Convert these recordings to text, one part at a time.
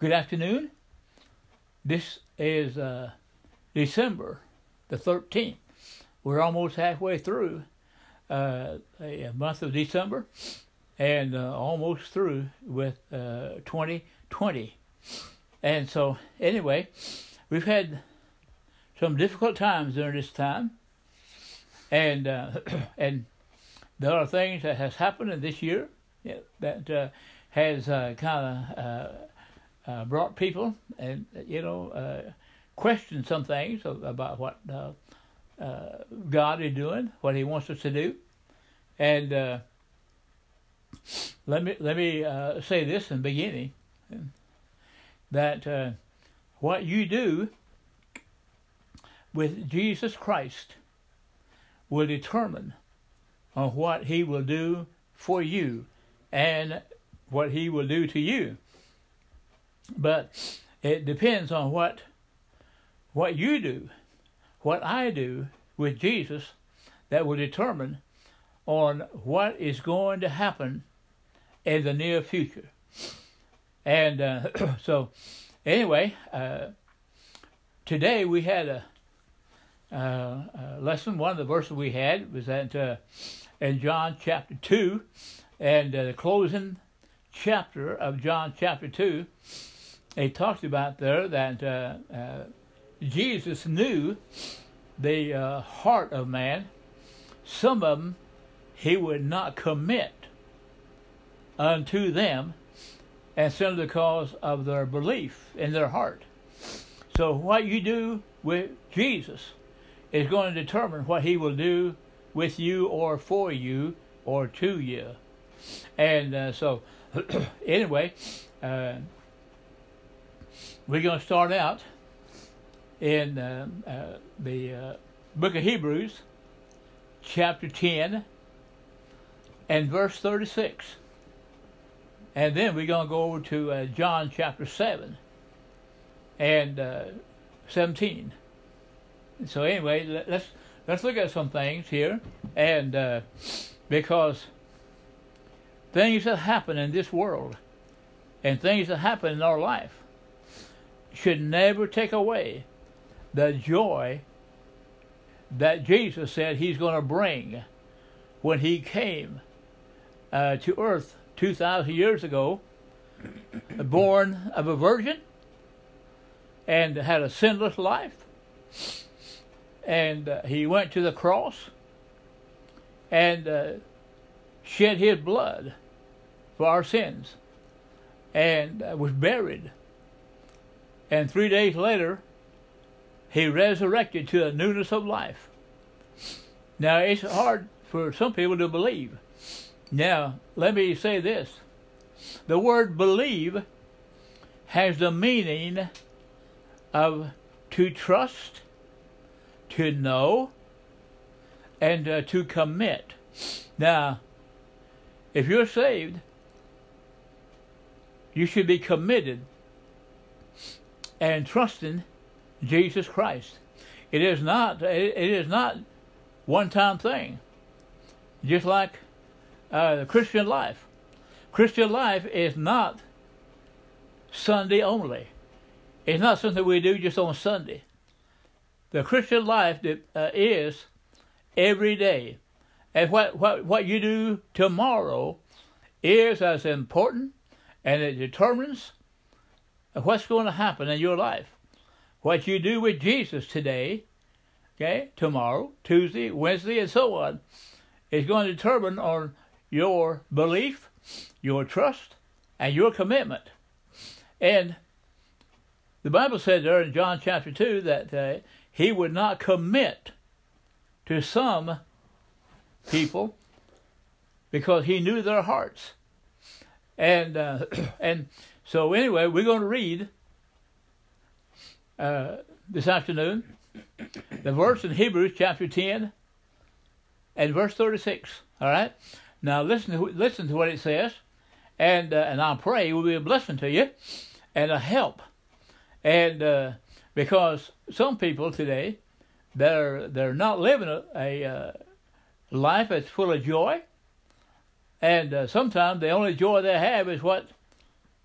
Good afternoon. This is uh, December the 13th. We're almost halfway through uh, a month of December and uh, almost through with 2020. Uh, and so, anyway, we've had some difficult times during this time, and uh, and there are things that has happened in this year that uh, has uh, kind of uh, uh, brought people and you know uh, question some things about what God is doing, what He wants us to do, and let me let me say this in the beginning that what you do with Jesus Christ will determine on what he will do for you and what he will do to you. But it depends on what what you do, what I do with Jesus that will determine on what is going to happen in the near future. And uh, so, anyway, uh, today we had a, uh, uh, lesson. One of the verses we had was that uh, in John chapter 2, and uh, the closing chapter of John chapter 2, it talked about there that uh, uh, Jesus knew the uh, heart of man. Some of them he would not commit unto them, and simply because of their belief in their heart. So, what you do with Jesus is going to determine what he will do with you or for you or to you. And uh, so, anyway, uh, we're going to start out in uh, uh the uh, book of Hebrews, chapter 10, and verse 36. And then we're going to go over to uh, John chapter 7 and 17. So anyway, let's let's look at some things here, and uh, because things that happen in this world and things that happen in our life should never take away the joy that Jesus said He's going to bring when He came uh, to earth 2,000 years ago, born of a virgin and had a sinless life and uh, he went to the cross and uh, shed his blood for our sins and uh, was buried. And three days later, he resurrected to a newness of life. Now, it's hard for some people to believe. Now, let me say this the word believe has the meaning of to trust to know and uh, to commit. Now, if you're saved, you should be committed and trusting Jesus Christ. It is not it is not one time thing. Just like uh, the Christian life. Christian life is not Sunday only. It's not something we do just on Sunday. The Christian life uh, is every day. And what, what, what you do tomorrow is as important and it determines what's going to happen in your life. What you do with Jesus today, okay, tomorrow, Tuesday, Wednesday, and so on, is going to determine on your belief, your trust, and your commitment. And the Bible says there in John chapter 2 that uh, he would not commit to some people because he knew their hearts. And uh, and so anyway, we're going to read uh, this afternoon the verse in Hebrews chapter ten and verse thirty six. All right. Now listen to listen to what it says, and uh, and I pray it will be a blessing to you and a help. And uh, because some people today they're they're not living a, a uh, life that's full of joy, and uh, sometimes the only joy they have is what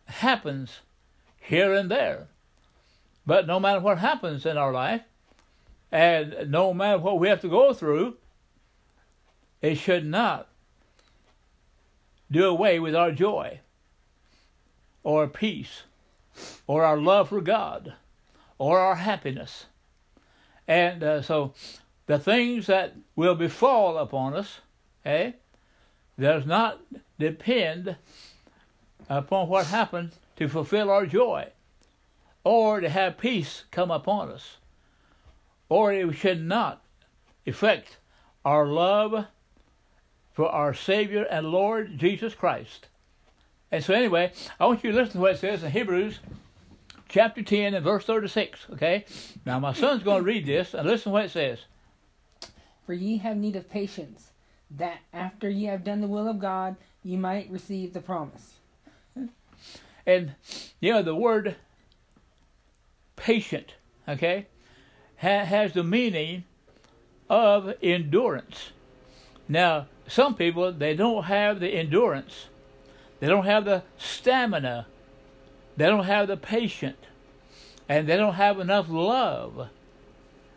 happens here and there. But no matter what happens in our life, and no matter what we have to go through, it should not do away with our joy or peace or our love for God or our happiness. And uh, so the things that will befall upon us, eh, does not depend upon what happened to fulfill our joy or to have peace come upon us, or it should not affect our love for our Savior and Lord Jesus Christ. And so, anyway, I want you to listen to what it says in Hebrews chapter 10 and verse 36. Okay? Now, my son's going to read this, and listen to what it says. For ye have need of patience, that after ye have done the will of God, ye might receive the promise. And, you know, the word patient, okay, ha- has the meaning of endurance. Now, some people, they don't have the endurance, they don't have the stamina, they don't have the patience, and they don't have enough love.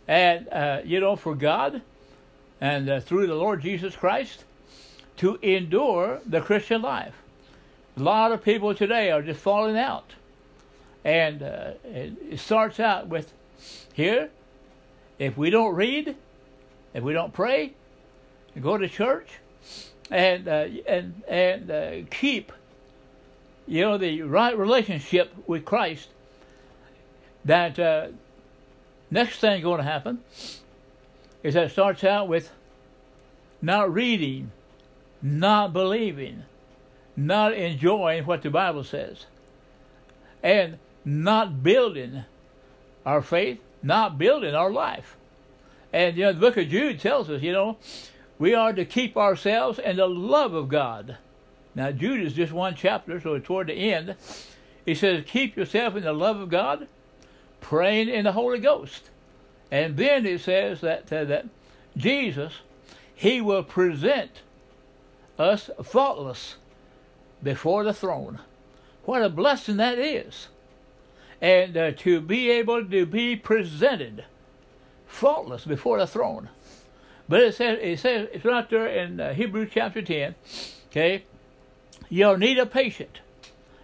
And, uh, you know, for God and uh, through the Lord Jesus Christ to endure the Christian life. A lot of people today are just falling out. And uh, it starts out with here, if we don't read, if we don't pray, go to church, and uh, and and uh, keep, you know, the right relationship with Christ, that uh, next thing going to happen is that starts out with not reading, not believing, not enjoying what the Bible says, and not building our faith, not building our life. And you know, the book of Jude tells us, you know, we are to keep ourselves in the love of God. Now, Jude is just one chapter, so toward the end, he says, Keep yourself in the love of God, praying in the Holy Ghost. And then it says that, uh, that Jesus, he will present us faultless before the throne. What a blessing that is and uh, to be able to be presented faultless before the throne. But it says, it says it's right there in uh, Hebrews chapter 10, okay? Your need of patience,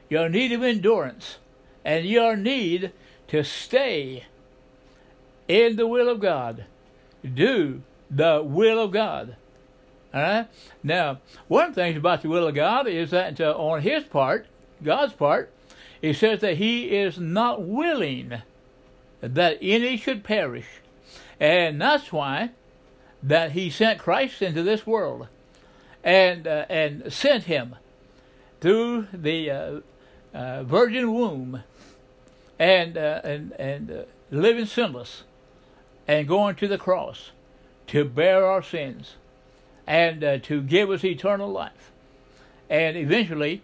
your need of endurance, and your need to stay in the will of God. Do the will of God. All right? Now, one of the things about the will of God is that uh, on His part, God's part, he says that he is not willing that any should perish. And that's why that he sent Christ into this world and uh, and sent him through the uh, uh, virgin womb and uh, and and uh, living sinless and going to the cross to bear our sins and uh, to give us eternal life and eventually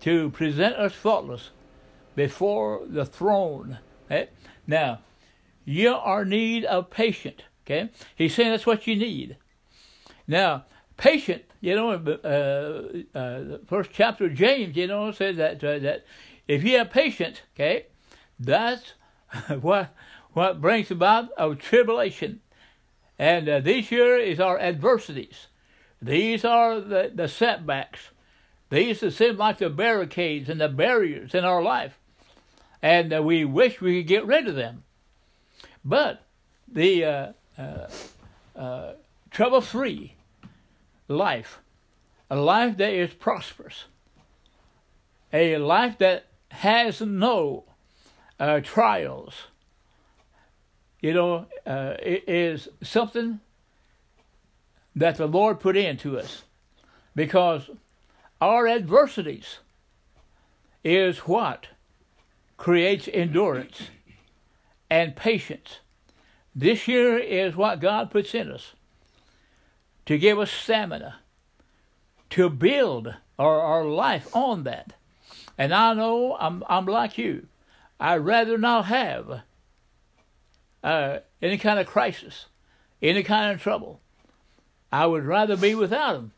to present us faultless before the throne. Okay? Now, you are need of patient. Okay, he's saying that's what you need. Now, patient, you know, uh, uh, the first chapter of James, you know, says that uh, that if you have patience, okay, that's what what brings about a tribulation, and uh, this year is our adversities. These are the, the setbacks These seem like the barricades and the barriers in our life, and uh, we wish we could get rid of them. But the uh, uh, uh trouble free life, a life that is prosperous, a life that has no uh, trials, you know, uh, is something that the Lord put into us because our adversities is what creates endurance and patience. This year is what God puts in us to give us stamina, to build our, our life on that. And I know I'm, I'm like you. I'd rather not have uh, any kind of crisis, any kind of trouble. I would rather be without them.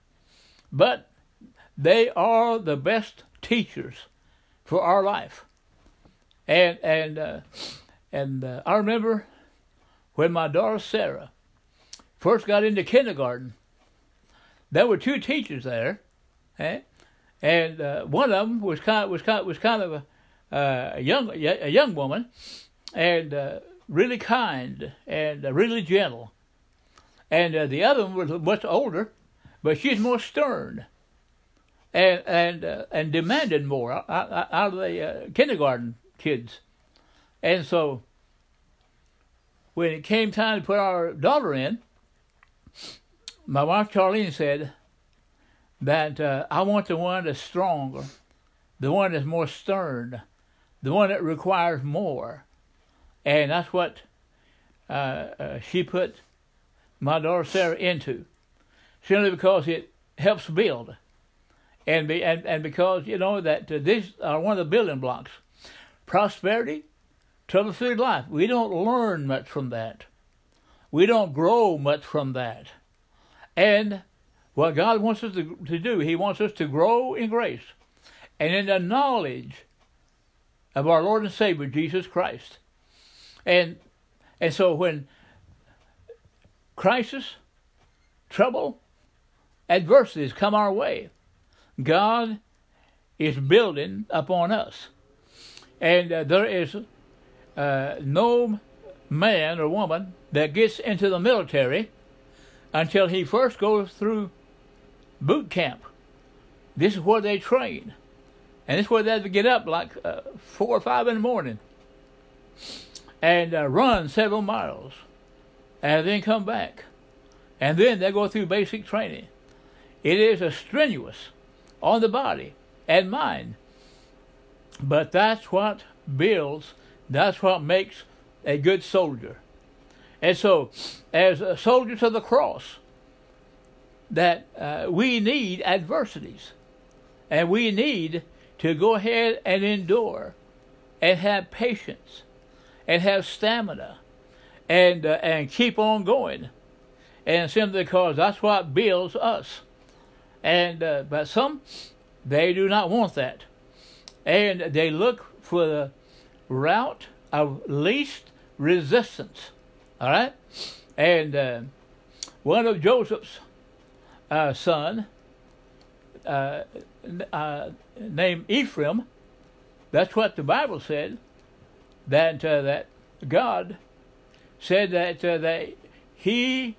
But they are the best teachers for our life. And and uh, and uh, I remember when my daughter Sarah first got into kindergarten, there were two teachers there, eh? and uh, one of them was kind of, was kind of, was kind of a, uh, a young a young woman, and uh, really kind and uh, really gentle, and uh, the other one was much older, but she's more stern, and and uh, and demanded more out, of the kindergarten kids, and so when it came time to put our daughter in, my wife Charlene said that uh, I want the one that's stronger, the one that's more stern, the one that requires more. And that's what uh, uh, she put my daughter Sarah into, simply because it helps build. And, be, and, and because, you know, that uh, these are one of the building blocks. Prosperity trouble-free life. We don't learn much from that. We don't grow much from that. And what God wants us to, to do, He wants us to grow in grace and in the knowledge of our Lord and Savior Jesus Christ. And and so when crisis, trouble, adversities come our way, God is building upon us. And uh, there is uh, no man or woman that gets into the military until he first goes through boot camp. This is where they train. And this is where they have to get up like uh, four or five in the morning and uh, run several miles and then come back. And then they go through basic training. It is a strenuous on the body and mind. But that's what builds that's what makes a good soldier. And so, as a soldier to the cross, that uh, we need adversities. And we need to go ahead and endure and have patience and have stamina and, uh, and keep on going. And simply because that's what builds us. And uh, but some they do not want that, and they look for the route of least resistance. All right? And uh, one of Joseph's uh, son, uh, uh named Ephraim, that's what the Bible said, that, uh, that God said that, uh, that he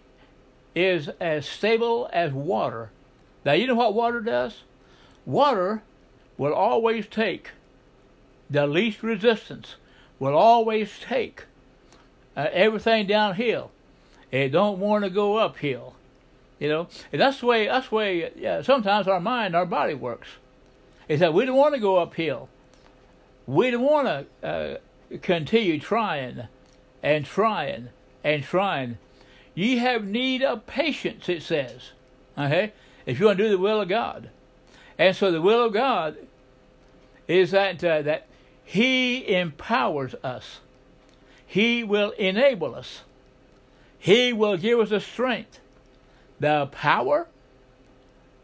is as stable as water. Now, you know what water does? Water will always take the least resistance will always take uh, everything downhill. It don't want to go uphill, you know. And that's the way that's the way yeah, sometimes our mind, our body works. Is that we don't want to go uphill. We don't want to uh, continue trying and trying and trying. Ye have need of patience, it says. Okay, if you want to do the will of God, and so the will of God is that uh, that he empowers us. He will enable us. He will give us the strength, the power,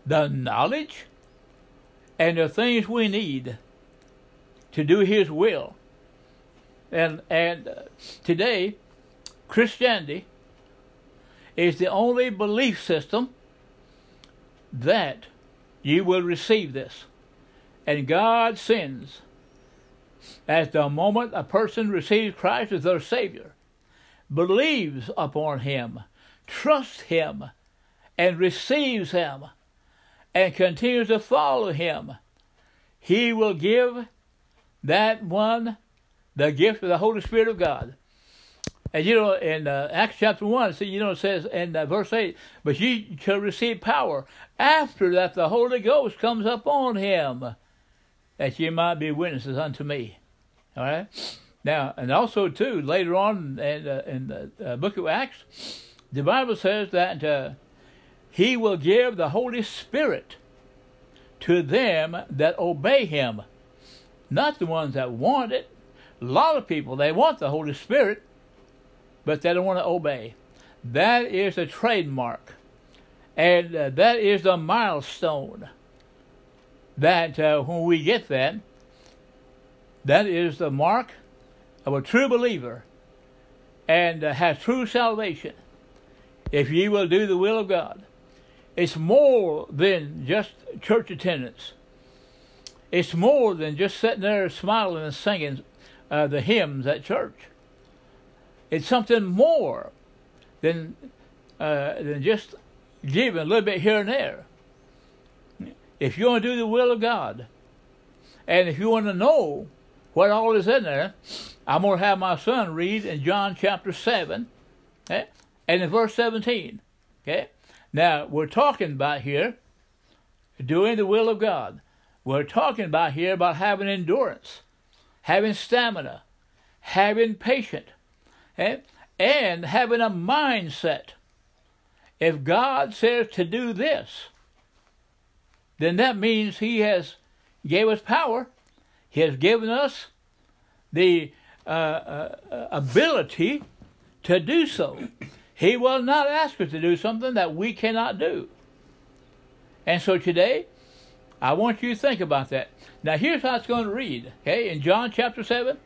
the knowledge, and the things we need to do His will. And and uh, today, Christianity is the only belief system that you will receive this. And God sends at the moment a person receives Christ as their Savior, believes upon Him, trusts Him, and receives Him, and continues to follow Him, He will give that one the gift of the Holy Spirit of God. And you know, in uh, Acts chapter 1, see, you know, it says in uh, verse 8, but ye shall receive power after that the Holy Ghost comes upon him that ye might be witnesses unto me. All right. Now, and also too, later on in, uh, in the uh, book of Acts, the Bible says that uh, He will give the Holy Spirit to them that obey Him, not the ones that want it. A lot of people they want the Holy Spirit, but they don't want to obey. That is a trademark, and uh, that is the milestone that uh, when we get that, That is the mark of a true believer and uh, has true salvation. If ye will do the will of God, it's more than just church attendance. It's more than just sitting there smiling and singing uh, the hymns at church. It's something more than uh, than just giving a little bit here and there. If you want to do the will of God, and if you want to know what all is in there, I'm going to have my son read in John chapter 7 okay, and in verse 17. Okay? Now, we're talking about here doing the will of God. We're talking about here about having endurance, having stamina, having patience, okay? and having a mindset. If God says to do this, then that means He has gave us power. He has given us the uh, uh, ability to do so. He will not ask us to do something that we cannot do. And so today, I want you to think about that. Now, here's how it's going to read, okay, in John chapter 7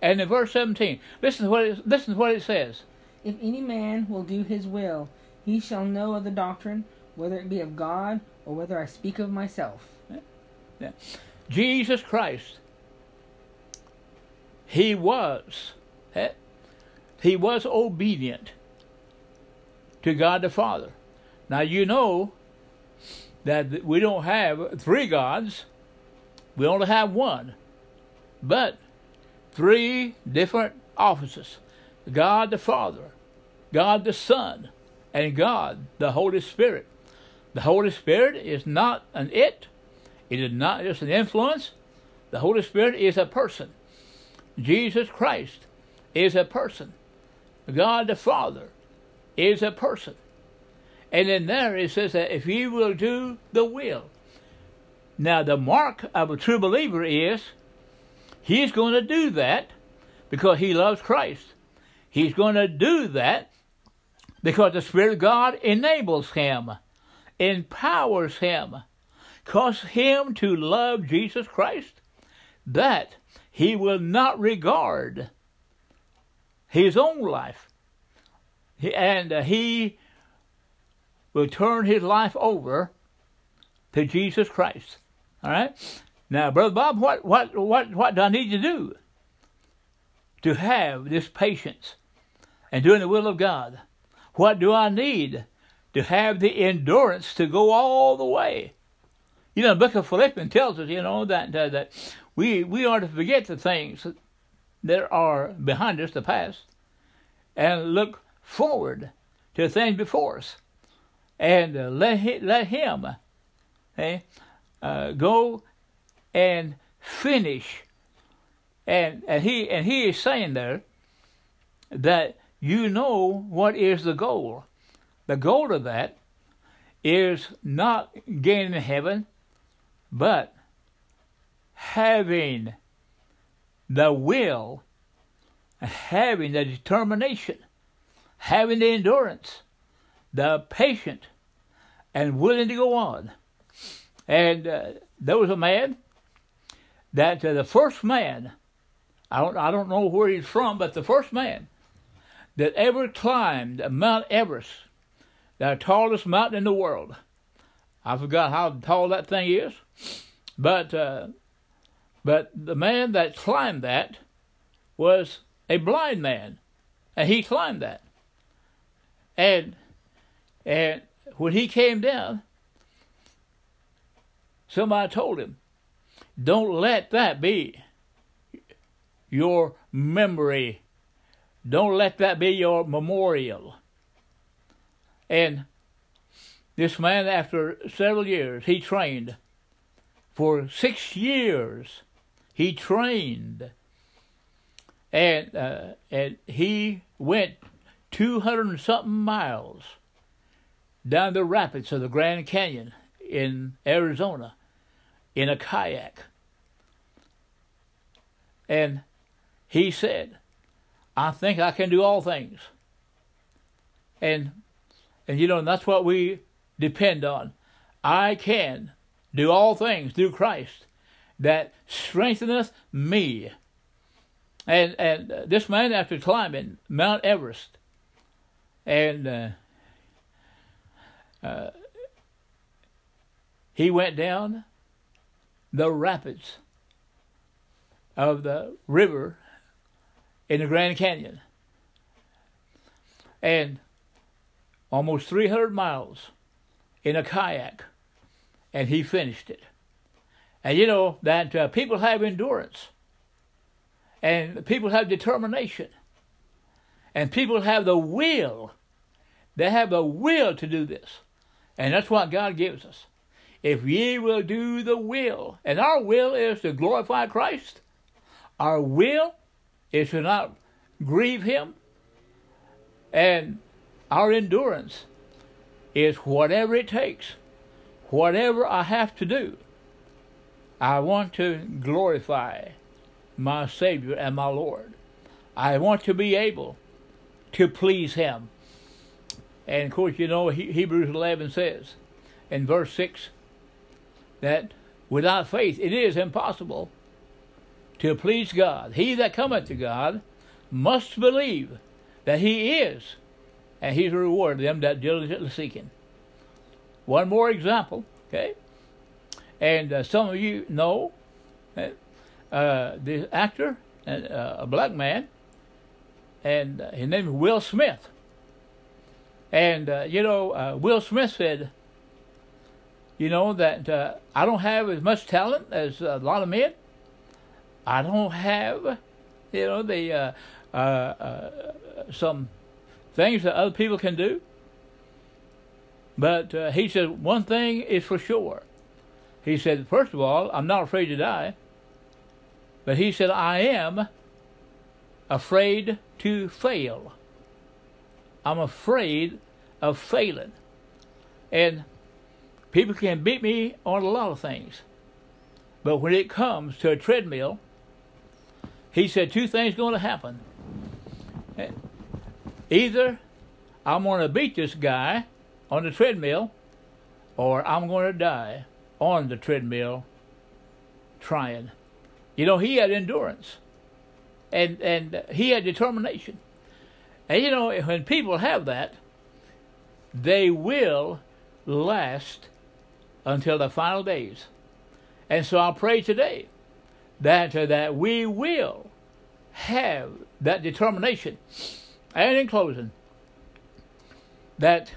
and in verse 17. Listen to what it, listen to what it says. If any man will do his will, he shall know of the doctrine, whether it be of God or whether I speak of myself. Yeah. Yeah. Jesus Christ, he was, eh, he was obedient to God the Father. Now you know that we don't have three gods, we only have one, but three different offices God the Father, God the Son, and God the Holy Spirit. The Holy Spirit is not an it, it is not just an influence. The Holy Spirit is a person. Jesus Christ is a person. God the Father is a person. And in there it says that if you will do the will. Now, the mark of a true believer is he's going to do that because he loves Christ. He's going to do that because the Spirit of God enables him, empowers him, causes him to love Jesus Christ, that he will not regard his own life and uh, he will turn his life over to Jesus Christ. All right? Now, Brother Bob, what, what, what, what do I need to do to have this patience and doing the will of God? What do I need to have the endurance to go all the way? You know, the book of Philippians tells us, you know, that, uh, that we, we are to forget the things that are behind us, the past, and look forward to the things before us, and uh, let let Him eh, uh, go and finish. And and he and he is saying there that you know what is the goal. The goal of that is not gaining heaven, but having the will, having the determination having the endurance, the patience, and willing to go on. And uh, there was a man that uh, the first man, I don't, I don't know where he's from, but the first man that ever climbed Mount Everest, the tallest mountain in the world. I forgot how tall that thing is, but uh, but the man that climbed that was a blind man, and he climbed that. And and when he came down, somebody told him, "Don't let that be your memory. Don't let that be your memorial." And this man, after several years, he trained. For six years, he trained, and uh, and he went 200 and something miles down the rapids of the Grand Canyon in Arizona in a kayak. And he said, I think I can do all things. And and you know, and that's what we depend on. I can do all things through Christ that strengtheneth me. And and uh, this man, after climbing Mount Everest, and uh, uh, he went down the rapids of the river in the Grand Canyon, and almost 300 miles in a kayak, and he finished it. And you know that uh, people have endurance, and people have determination, and people have the will. They have the will to do this, and that's what God gives us. If ye will do the will, and our will is to glorify Christ, our will is to not grieve Him, and our endurance is whatever it takes, whatever I have to do. I want to glorify my Savior and my Lord. I want to be able to please Him. And of course, you know, Hebrews 11 says in verse 6 that without faith it is impossible to please God. He that cometh to God must believe that He is, and He's a reward them that diligently seek Him. One more example, okay? And uh, some of you know uh, the actor, uh, a black man, and uh, his name is Will Smith. And, uh, you know, uh, Will Smith said, you know, that uh, I don't have as much talent as a lot of men. I don't have, you know, the uh, uh, some things that other people can do. But uh, he said, one thing is for sure. He said, first of all, I'm not afraid to die. But he said, I am afraid to fail. I'm afraid of failing. And people can beat me on a lot of things. But when it comes to a treadmill, he said two things going to happen. Eh, either I'm going to beat this guy on the treadmill, or I'm going to die on the treadmill trying. You know, he had endurance and, and he had determination. And you know, when people have that, they will last until the final days. And so I pray today that, uh, that we will have that determination. And in closing, that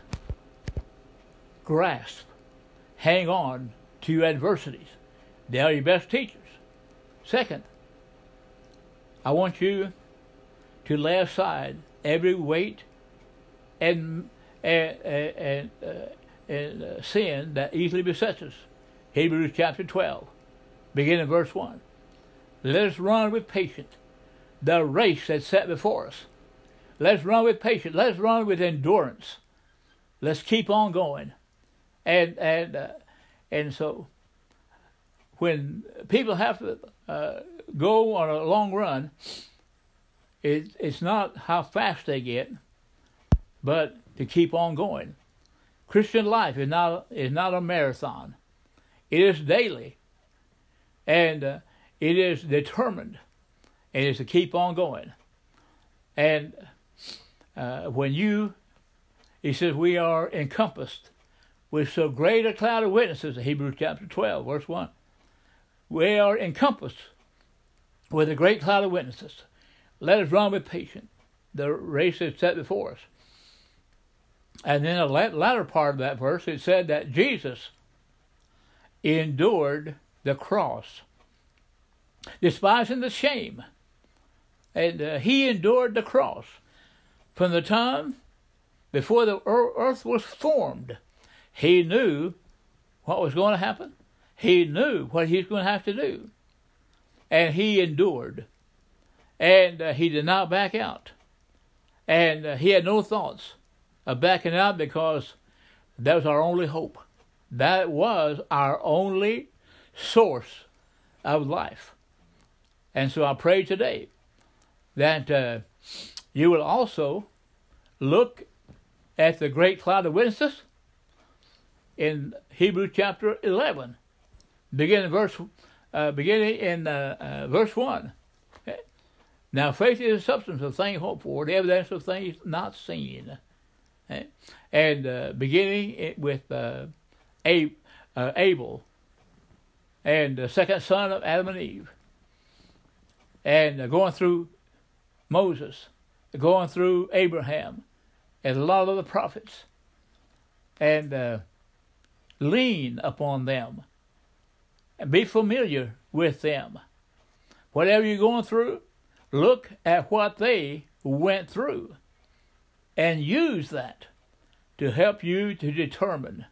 grasp, hang on to adversities. They are your best teachers. Second, I want you to lay aside every weight and and, and, uh, and uh, sin that easily besets us. Hebrews chapter 12, beginning verse 1. Let us run with patience the race that's set before us. Let's run with patience. Let's run with endurance. Let's keep on going and and uh, and so when people have to uh, go on a long run, it, it's not how fast they get, but to keep on going. Christian life is not is not a marathon; it is daily, and uh, it is determined, and it is to keep on going. And uh, when you, he says, we are encompassed with so great a cloud of witnesses, Hebrews chapter 12, verse 1. We are encompassed with a great cloud of witnesses. Let us run with patience the race is set before us. And then the latter part of that verse, it said that Jesus endured the cross, despising the shame. And uh, he endured the cross from the time before the earth was formed he knew what was going to happen. He knew what he was going to have to do. And he endured. And uh, he did not back out. And uh, he had no thoughts of backing out because that was our only hope. That was our only source of life. And so I pray today that uh, you will also look at the great cloud of witnesses in Hebrews chapter 11, beginning verse, uh, beginning in uh, uh, verse 1. Okay? Now, faith is the substance of things hoped for, the evidence of things not seen. Okay? And uh, beginning with uh, uh, Abel, and the second son of Adam and Eve, and uh, going through Moses, going through Abraham, and a lot of the prophets, and uh, lean upon them, and be familiar with them. Whatever you're going through, look at what they went through and use that to help you to determine,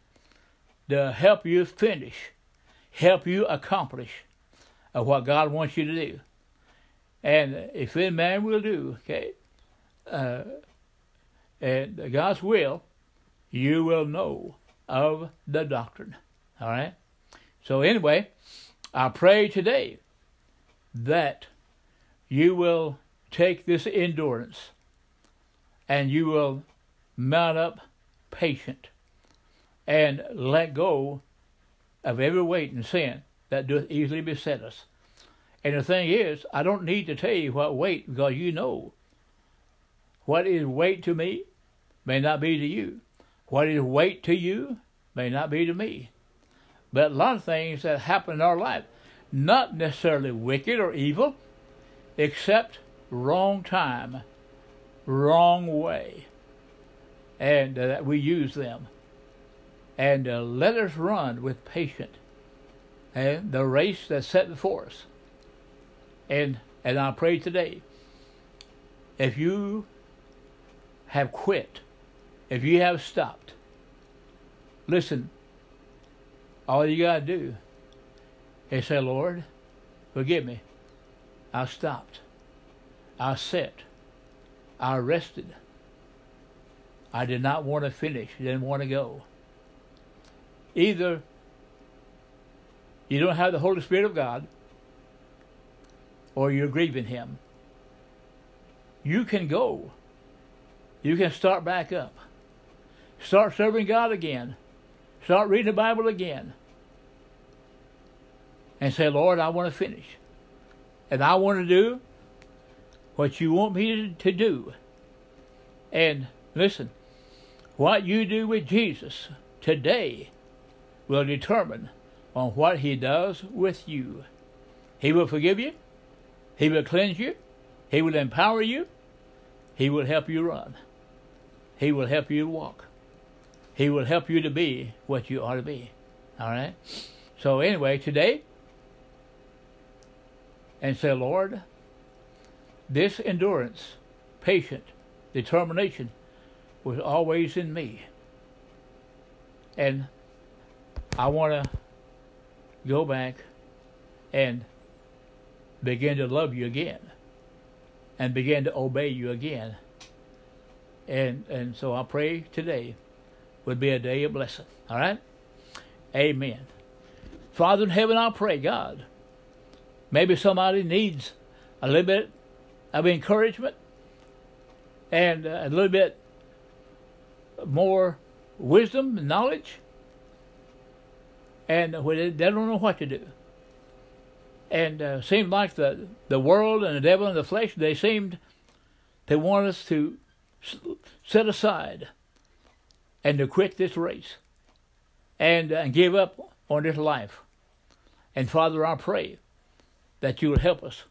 to help you finish, help you accomplish what God wants you to do. And if any man will do, okay, uh, and God's will, you will know of the doctrine. All right? So, anyway, I pray today that you will take this endurance and you will mount up patient and let go of every weight and sin that doth easily beset us. And the thing is, I don't need to tell you what weight because you know. What is weight to me may not be to you. What is weight to you may not be to me. But a lot of things that happen in our life, not necessarily wicked or evil, except wrong time, wrong way, and uh, that we use them. And uh, let us run with patience and the race that's set before us. And and I pray today, if you have quit, if you have stopped, listen, all you got to do is say, Lord, forgive me. I stopped. I sat. I rested. I did not want to finish, didn't want to go. Either you don't have the Holy Spirit of God or you're grieving Him. You can go. You can start back up. Start serving God again. Start reading the Bible again. And say, Lord, I want to finish. And I want to do what you want me to do. And listen, what you do with Jesus today will determine on what he does with you. He will forgive you. He will cleanse you. He will empower you. He will help you run. He will help you walk. He will help you to be what you ought to be. All right? So, anyway, today, and say, Lord, this endurance, patience, determination was always in me. And I want to go back and begin to love you again and begin to obey you again. And and so I pray today would be a day of blessing. All right? Amen. Father in heaven, I pray, God, maybe somebody needs a little bit of encouragement and uh, a little bit more wisdom and knowledge, and uh, they don't know what to do. And uh, seemed like the the world and the devil and the flesh they seemed they want us to set aside and to quit this race and and give up on this life. And Father, I pray that you will help us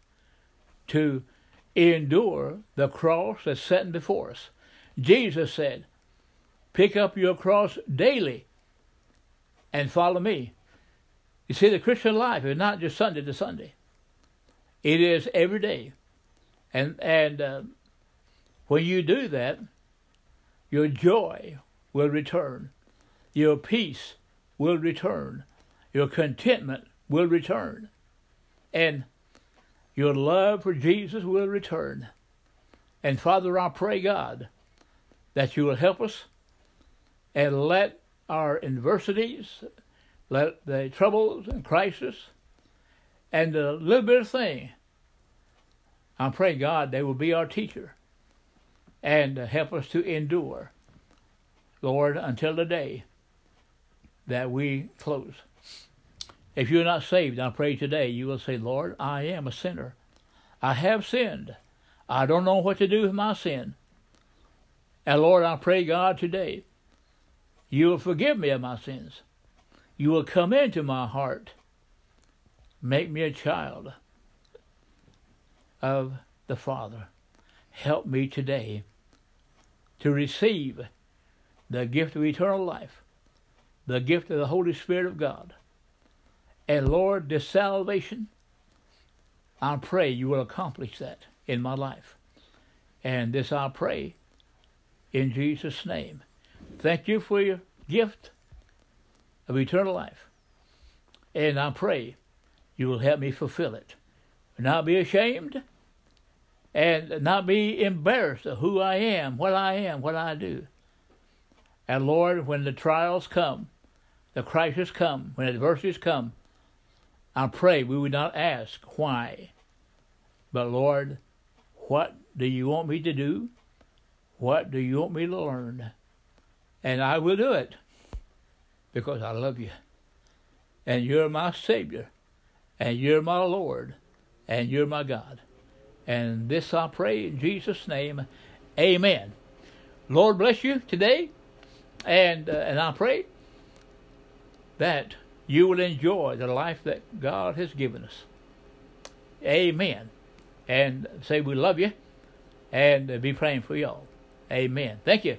to endure the cross that's set before us. Jesus said, Pick up your cross daily and follow me. You see, the Christian life is not just Sunday to Sunday, it is every day. And, and uh, when you do that, your joy will return, your peace will return, your contentment will return, and your love for Jesus will return. And Father, I pray, God, that you will help us and let our adversities, let the troubles and crisis, and the little bit of thing, I pray, God, they will be our teacher and help us to endure, Lord, until the day that we close. If you're not saved, I pray today you will say, Lord, I am a sinner. I have sinned. I don't know what to do with my sin. And Lord, I pray, God, today, you will forgive me of my sins. You will come into my heart. Make me a child of the Father. Help me today to receive the gift of eternal life, the gift of the Holy Spirit of God. And Lord, this salvation, I pray you will accomplish that in my life. And this I pray in Jesus' name. Thank you for your gift of eternal life. And I pray you will help me fulfill it. Not be ashamed and not be embarrassed of who I am, what I am, what I do. And Lord, when the trials come, the crises come, when adversities come, I pray we would not ask why, but Lord, what do you want me to do? What do you want me to learn? And I will do it because I love you. And you're my Savior. And you're my Lord. And you're my God. And this I pray in Jesus' name. Amen. Lord bless you today. And, uh, and I pray that you will enjoy the life that God has given us. Amen. And say we love you and be praying for y'all. Amen. Thank you.